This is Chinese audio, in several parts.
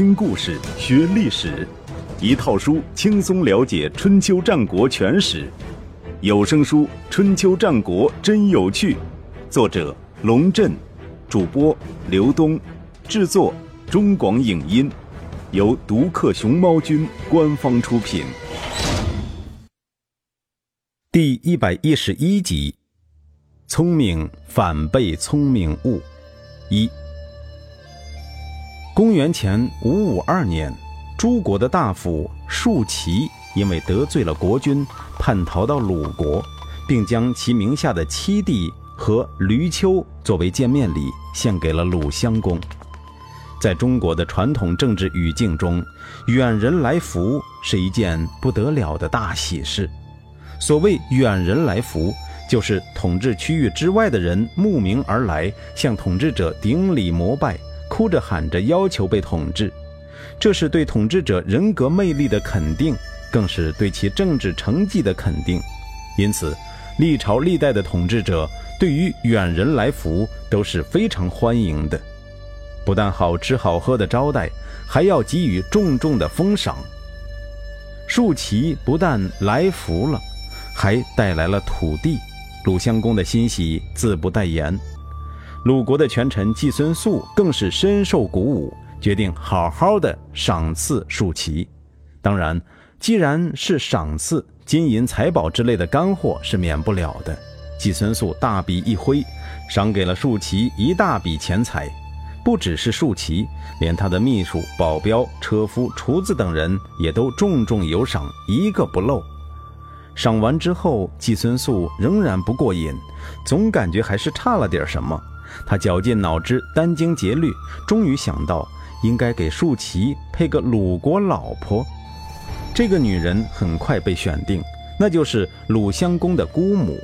听故事学历史，一套书轻松了解春秋战国全史。有声书《春秋战国真有趣》，作者龙震，主播刘东，制作中广影音，由独克熊猫君官方出品。第一百一十一集：聪明反被聪明误。一。公元前五五二年，诸国的大夫树齐因为得罪了国君，叛逃到鲁国，并将其名下的七弟和闾丘作为见面礼献给了鲁襄公。在中国的传统政治语境中，远人来福是一件不得了的大喜事。所谓远人来福，就是统治区域之外的人慕名而来，向统治者顶礼膜拜，哭着喊着要求被统治。这是对统治者人格魅力的肯定，更是对其政治成绩的肯定。因此，历朝历代的统治者对于远人来福都是非常欢迎的，不但好吃好喝的招待，还要给予重重的封赏。竖旗不但来福了。还带来了土地，鲁襄公的欣喜自不待言。鲁国的权臣季孙宿更是深受鼓舞，决定好好的赏赐树齐。当然，既然是赏赐，金银财宝之类的干货是免不了的。季孙宿大笔一挥，赏给了树齐一大笔钱财。不只是树齐，连他的秘书、保镖、车夫、厨子等人也都重重有赏，一个不漏。赏完之后，季孙宿仍然不过瘾，总感觉还是差了点什么。他绞尽脑汁，殚精竭虑，终于想到应该给树齐配个鲁国老婆。这个女人很快被选定，那就是鲁襄公的姑母。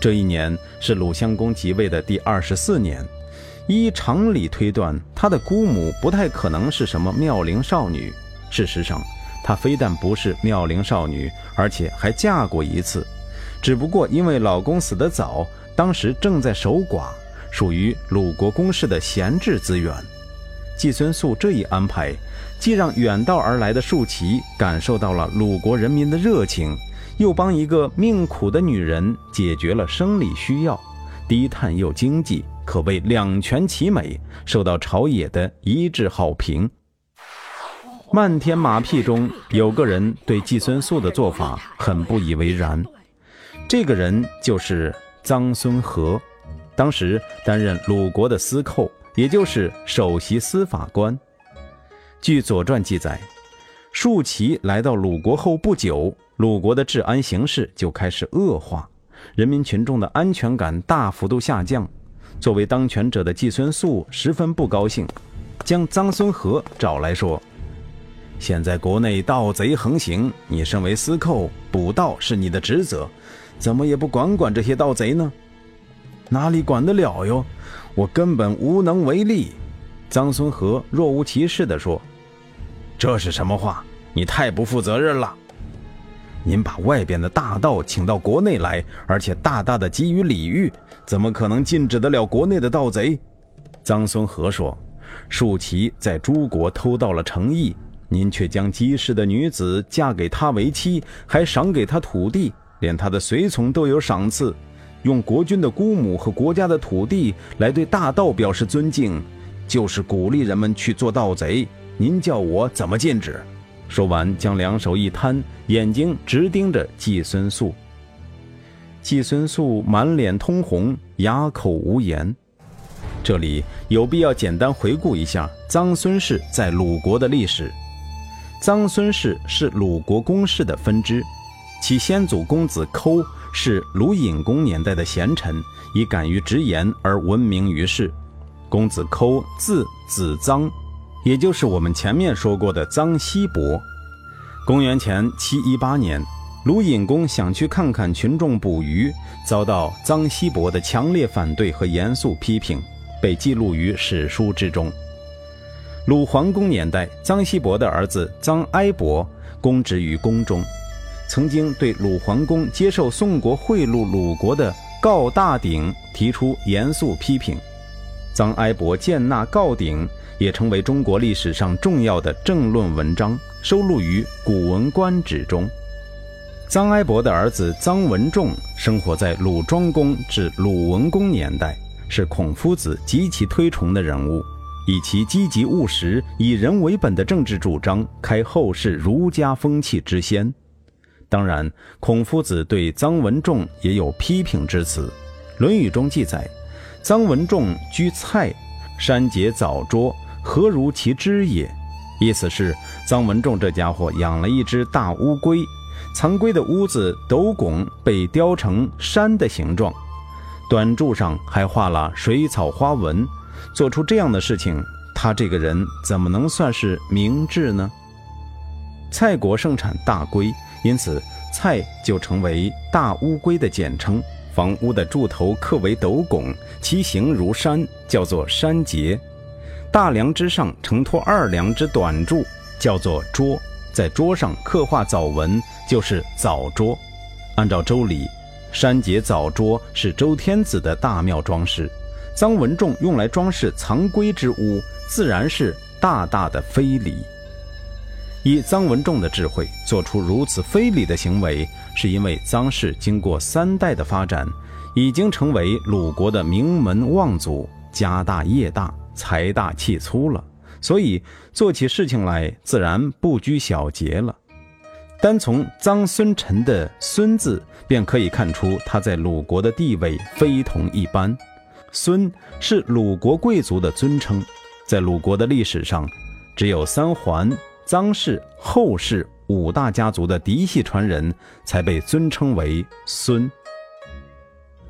这一年是鲁襄公即位的第二十四年，依常理推断，他的姑母不太可能是什么妙龄少女。事实上，她非但不是妙龄少女，而且还嫁过一次，只不过因为老公死得早，当时正在守寡，属于鲁国公室的闲置资源。季孙宿这一安排，既让远道而来的树齐感受到了鲁国人民的热情，又帮一个命苦的女人解决了生理需要，低碳又经济，可谓两全其美，受到朝野的一致好评。漫天马屁中有个人对季孙宿的做法很不以为然，这个人就是臧孙和，当时担任鲁国的司寇，也就是首席司法官。据《左传》记载，竖齐来到鲁国后不久，鲁国的治安形势就开始恶化，人民群众的安全感大幅度下降。作为当权者的季孙宿十分不高兴，将臧孙和找来说。现在国内盗贼横行，你身为司寇，捕盗是你的职责，怎么也不管管这些盗贼呢？哪里管得了哟？我根本无能为力。臧孙和若无其事地说：“这是什么话？你太不负责任了！您把外边的大盗请到国内来，而且大大的给予礼遇，怎么可能禁止得了国内的盗贼？”臧孙和说：“树齐在诸国偷盗了诚意。”您却将姬氏的女子嫁给他为妻，还赏给他土地，连他的随从都有赏赐，用国君的姑母和国家的土地来对大盗表示尊敬，就是鼓励人们去做盗贼。您叫我怎么禁止？说完，将两手一摊，眼睛直盯着季孙宿。季孙宿满脸通红，哑口无言。这里有必要简单回顾一下臧孙氏在鲁国的历史。臧孙氏是鲁国公室的分支，其先祖公子抠是鲁隐公年代的贤臣，以敢于直言而闻名于世。公子抠字子臧，也就是我们前面说过的臧西伯。公元前七一八年，鲁隐公想去看看群众捕鱼，遭到臧西伯的强烈反对和严肃批评，被记录于史书之中。鲁桓公年代，臧西伯的儿子臧哀伯公职于宫中，曾经对鲁桓公接受宋国贿赂鲁国的告大鼎提出严肃批评。臧哀伯建纳告鼎也成为中国历史上重要的政论文章，收录于《古文观止》中。臧哀伯的儿子臧文仲生活在鲁庄公至鲁文公年代，是孔夫子极其推崇的人物，以其积极务实、以人为本的政治主张，开后世儒家风气之先。当然，孔夫子对臧文仲也有批评之词，《论语》中记载：“臧文仲居蔡，山节藻捉，何如其知也？”意思是臧文仲这家伙养了一只大乌龟。藏龟的屋子斗拱被雕成山的形状，短柱上还画了水草花纹。做出这样的事情，他这个人怎么能算是明智呢？蔡国盛产大龟，因此蔡就成为大乌龟的简称。房屋的柱头刻为斗拱，其形如山，叫做山节。大梁之上承托二梁之短柱，叫做桌。在桌上刻画藻纹，就是藻桌。按照周礼，山节藻桌是周天子的大庙装饰。臧文仲用来装饰藏龟之屋，自然是大大的非礼。以臧文仲的智慧做出如此非礼的行为，是因为臧氏经过三代的发展，已经成为鲁国的名门望族，家大业大，财大气粗了。所以做起事情来自然不拘小节了。单从臧孙臣的“孙”字，便可以看出他在鲁国的地位非同一般。孙是鲁国贵族的尊称，在鲁国的历史上，只有三桓、臧氏、后氏五大家族的嫡系传人才被尊称为孙。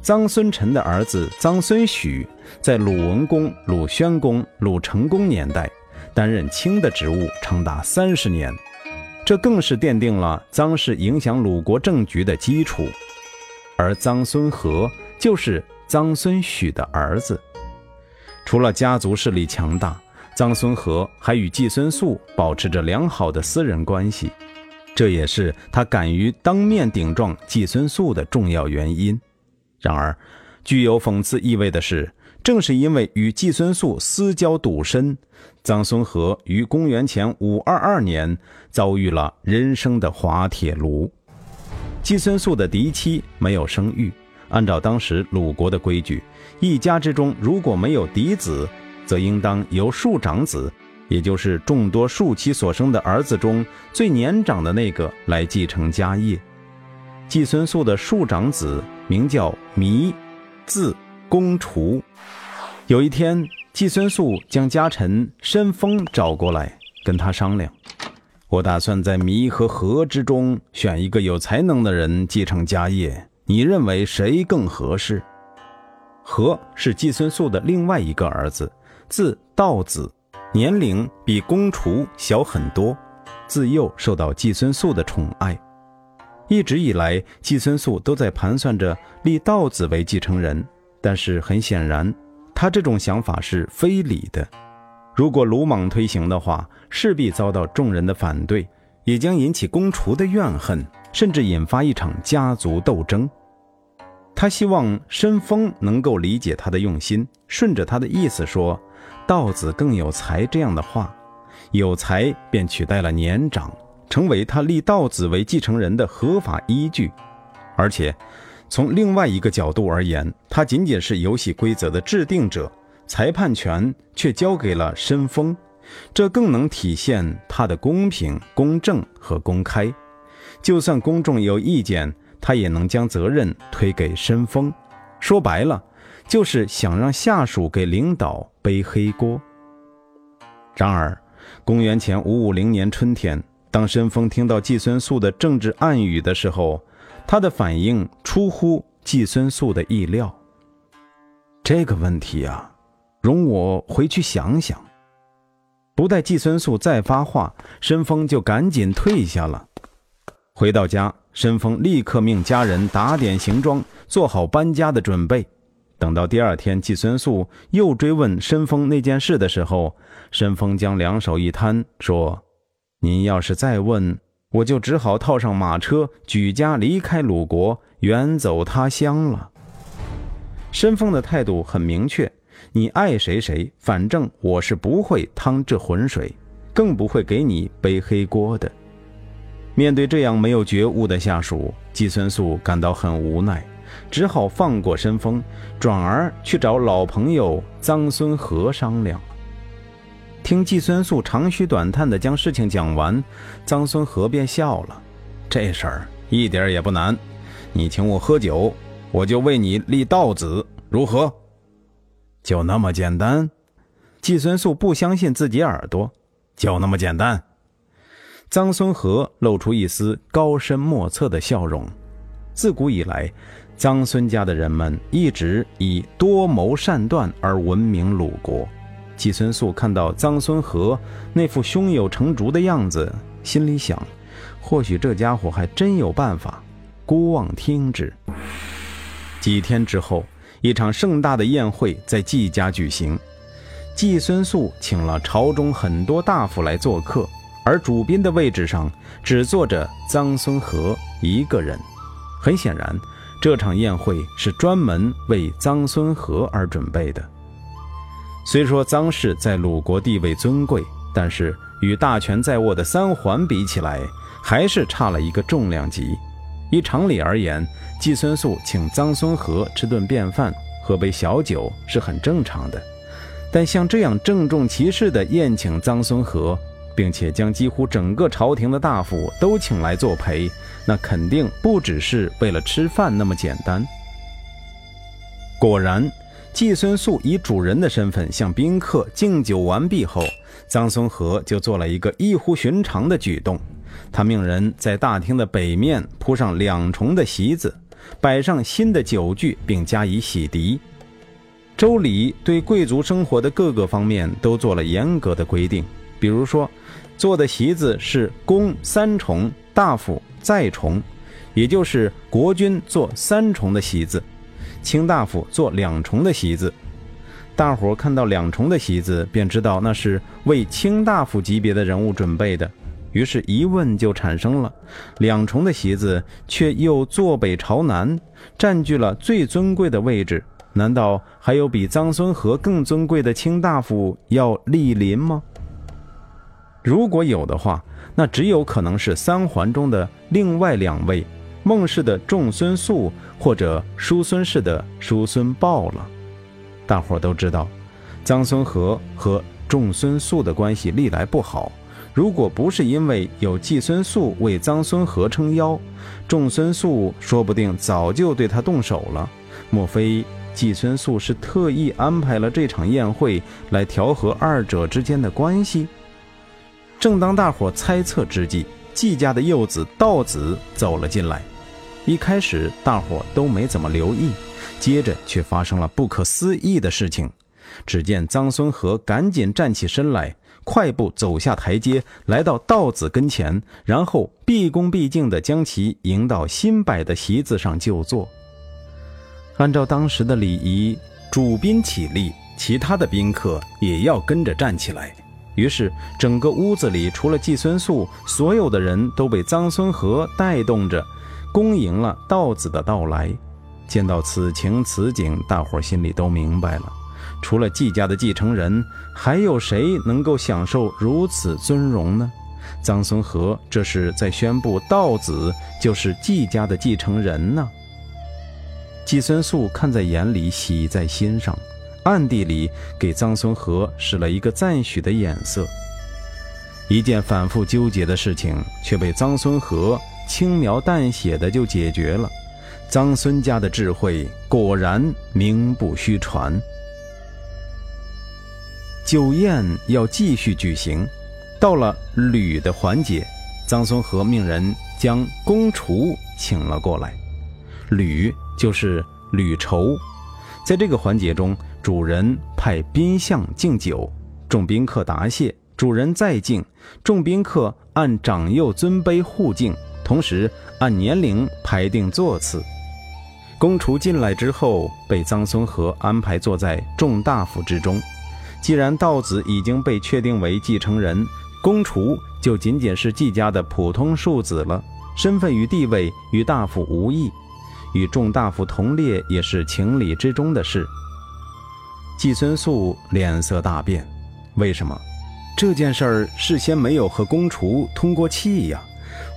臧孙臣的儿子臧孙许，在鲁文公、鲁宣公、鲁成公年代。担任卿的职务长达三十年，这更是奠定了臧氏影响鲁国政局的基础。而臧孙和就是臧孙许的儿子。除了家族势力强大，臧孙和还与季孙宿保持着良好的私人关系，这也是他敢于当面顶撞季孙宿的重要原因。然而，具有讽刺意味的是。正是因为与季孙宿私交笃深，臧孙和于公元前五二二年遭遇了人生的滑铁卢。季孙宿的嫡妻没有生育，按照当时鲁国的规矩，一家之中如果没有嫡子，则应当由庶长子，也就是众多庶妻所生的儿子中最年长的那个来继承家业。季孙宿的庶长子名叫弥，字公除。有一天，季孙宿将家臣申丰找过来，跟他商量：“我打算在弥和和之中选一个有才能的人继承家业，你认为谁更合适？”和是季孙宿的另外一个儿子，字道子，年龄比公厨小很多，自幼受到季孙宿的宠爱。一直以来，季孙宿都在盘算着立道子为继承人，但是很显然。他这种想法是非礼的，如果鲁莽推行的话，势必遭到众人的反对，也将引起公厨的怨恨，甚至引发一场家族斗争。他希望申丰能够理解他的用心，顺着他的意思说：“道子更有才。”这样的话，有才便取代了年长，成为他立道子为继承人的合法依据，而且。从另外一个角度而言，他仅仅是游戏规则的制定者，裁判权却交给了申丰，这更能体现他的公平、公正和公开。就算公众有意见，他也能将责任推给申丰。说白了，就是想让下属给领导背黑锅。然而，公元前五五零年春天，当申丰听到季孙宿的政治暗语的时候，他的反应出乎季孙宿的意料。这个问题啊，容我回去想想。不待季孙宿再发话，申丰就赶紧退下了。回到家，申丰立刻命家人打点行装，做好搬家的准备。等到第二天，季孙素又追问申丰那件事的时候，申丰将两手一摊，说：“您要是再问。”我就只好套上马车，举家离开鲁国，远走他乡了。申丰的态度很明确，你爱谁谁，反正我是不会趟这浑水，更不会给你背黑锅的。面对这样没有觉悟的下属，季孙素感到很无奈，只好放过申风，转而去找老朋友臧孙和商量。听季孙素长吁短叹地将事情讲完，臧孙和便笑了：“这事儿一点也不难，你请我喝酒，我就为你立道子，如何？就那么简单？”季孙素不相信自己耳朵，就那么简单。臧孙和露出一丝高深莫测的笑容。自古以来，臧孙家的人们一直以多谋善断而闻名鲁国。季孙素看到臧孙和那副胸有成竹的样子，心里想：或许这家伙还真有办法，姑妄听之。几天之后，一场盛大的宴会在季家举行。季孙素请了朝中很多大夫来做客。而主宾的位置上只坐着臧孙和一个人。很显然，这场宴会是专门为臧孙和而准备的。虽说臧氏在鲁国地位尊贵，但是与大权在握的三桓比起来，还是差了一个重量级。依常理而言，季孙素请臧孙和吃顿便饭、喝杯小酒是很正常的。但像这样郑重其事地宴请臧孙和，并且将几乎整个朝廷的大夫都请来作陪，那肯定不只是为了吃饭那么简单。果然，季孙素以主人的身份向宾客敬酒完毕后，臧孙和就做了一个异乎寻常的举动，他命人在大厅的北面铺上两重的席子，摆上新的酒具，并加以洗涤。周礼对贵族生活的各个方面都做了严格的规定。比如说，坐的席子是公三重，大夫再重，也就是国君坐三重的席子，卿大夫坐两重的席子。大伙看到两重的席子，便知道那是为卿大夫级别的人物准备的。于是疑问就产生了：两重的席子却又坐北朝南，占据了最尊贵的位置，难道还有比臧孙和更尊贵的卿大夫要莅临吗？如果有的话，那只有可能是三环中的另外两位孟氏的仲孙素或者叔孙氏的叔孙豹了。大伙都知道，臧孙和和仲孙素的关系历来不好。如果不是因为有季孙素为臧孙和撑腰，仲孙素说不定早就对他动手了。莫非季孙素是特意安排了这场宴会来调和二者之间的关系？正当大伙猜测之际，季家的幼子道子走了进来。一开始大伙都没怎么留意，接着却发生了不可思议的事情。只见臧孙和赶紧站起身来，快步走下台阶，来到道子跟前，然后毕恭毕敬地将其迎到新摆的席子上就坐。按照当时的礼仪，主宾起立，其他的宾客也要跟着站起来。于是，整个屋子里除了季孙素，所有的人都被臧孙和带动着，恭迎了道子的到来。见到此情此景，大伙心里都明白了：除了季家的继承人，还有谁能够享受如此尊荣呢？臧孙和这是在宣布道子就是季家的继承人呢。季孙素看在眼里，喜在心上。暗地里给臧孙和使了一个赞许的眼色。一件反复纠结的事情却被臧孙和轻描淡写的就解决了。臧孙家的智慧果然名不虚传。酒宴要继续举行，到了吕的环节，臧孙和命人将公厨请了过来。吕就是吕仇，在这个环节中。主人派宾相敬酒，众宾客答谢。主人再敬，众宾客按长幼尊卑互敬，同时按年龄排定座次。公厨进来之后，被臧孙和安排坐在众大夫之中。既然道子已经被确定为继承人，公厨就仅仅是季家的普通庶子了，身份与地位与大夫无异，与众大夫同列也是情理之中的事。季孙素脸色大变，为什么？这件事儿事先没有和公厨通过气呀？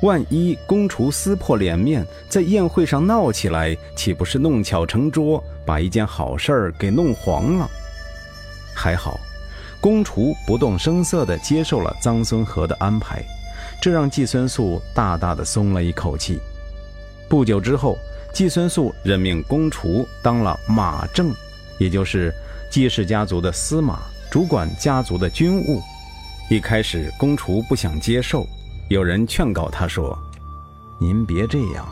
万一公厨撕破脸面，在宴会上闹起来，岂不是弄巧成拙，把一件好事儿给弄黄了？还好，公厨不动声色地接受了臧孙和的安排，这让季孙素大大的松了一口气。不久之后，季孙素任命公厨当了马正，也就是季氏家族的司马，主管家族的军务。一开始，公厨不想接受。有人劝告他说：“您别这样，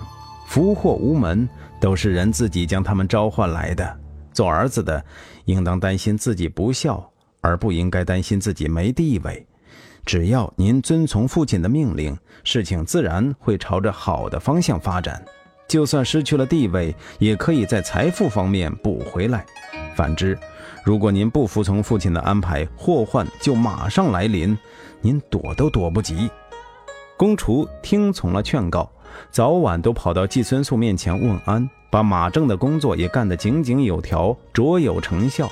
福祸无门，都是人自己将他们召唤来的。做儿子的，应当担心自己不孝，而不应该担心自己没地位。只要您遵从父亲的命令，事情自然会朝着好的方向发展。就算失去了地位，也可以在财富方面补回来。反之，如果您不服从父亲的安排，祸患就马上来临，您躲都躲不及。”公厨听从了劝告，早晚都跑到季孙素面前问安，把马正的工作也干得井井有条，卓有成效。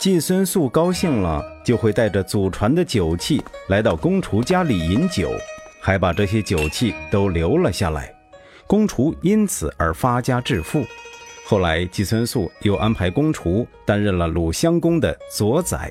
季孙素高兴了，就会带着祖传的酒器来到公厨家里饮酒，还把这些酒器都留了下来。公厨因此而发家致富。后来，季孙素又安排公厨担任了鲁襄公的左宰。